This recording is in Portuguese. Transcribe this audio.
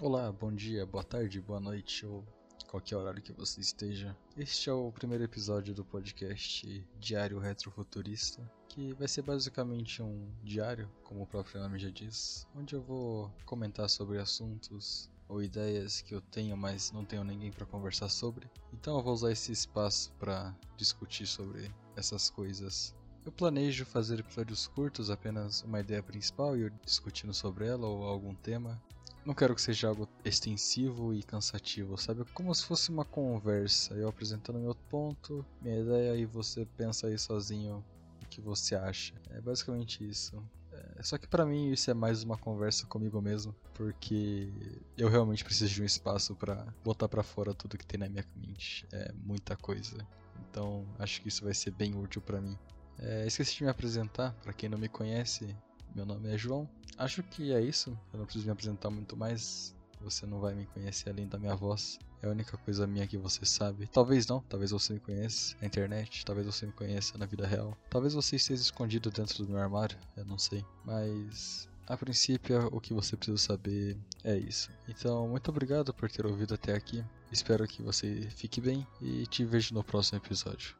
Olá, bom dia, boa tarde, boa noite ou qualquer horário que você esteja. Este é o primeiro episódio do podcast Diário Retrofuturista, que vai ser basicamente um diário, como o próprio nome já diz, onde eu vou comentar sobre assuntos ou ideias que eu tenho, mas não tenho ninguém para conversar sobre. Então eu vou usar esse espaço para discutir sobre essas coisas. Eu planejo fazer episódios curtos, apenas uma ideia principal e eu discutindo sobre ela ou algum tema. Não quero que seja algo extensivo e cansativo, sabe? Como se fosse uma conversa, eu apresentando meu ponto, minha ideia e você pensa aí sozinho o que você acha. É basicamente isso. É, só que para mim isso é mais uma conversa comigo mesmo, porque eu realmente preciso de um espaço para botar para fora tudo que tem na minha mente. É muita coisa. Então acho que isso vai ser bem útil para mim. É, esqueci de me apresentar, para quem não me conhece, meu nome é João. Acho que é isso. Eu não preciso me apresentar muito mais. Você não vai me conhecer além da minha voz. É a única coisa minha que você sabe. Talvez não, talvez você me conheça na internet, talvez você me conheça na vida real. Talvez você esteja escondido dentro do meu armário, eu não sei. Mas a princípio, o que você precisa saber é isso. Então, muito obrigado por ter ouvido até aqui. Espero que você fique bem e te vejo no próximo episódio.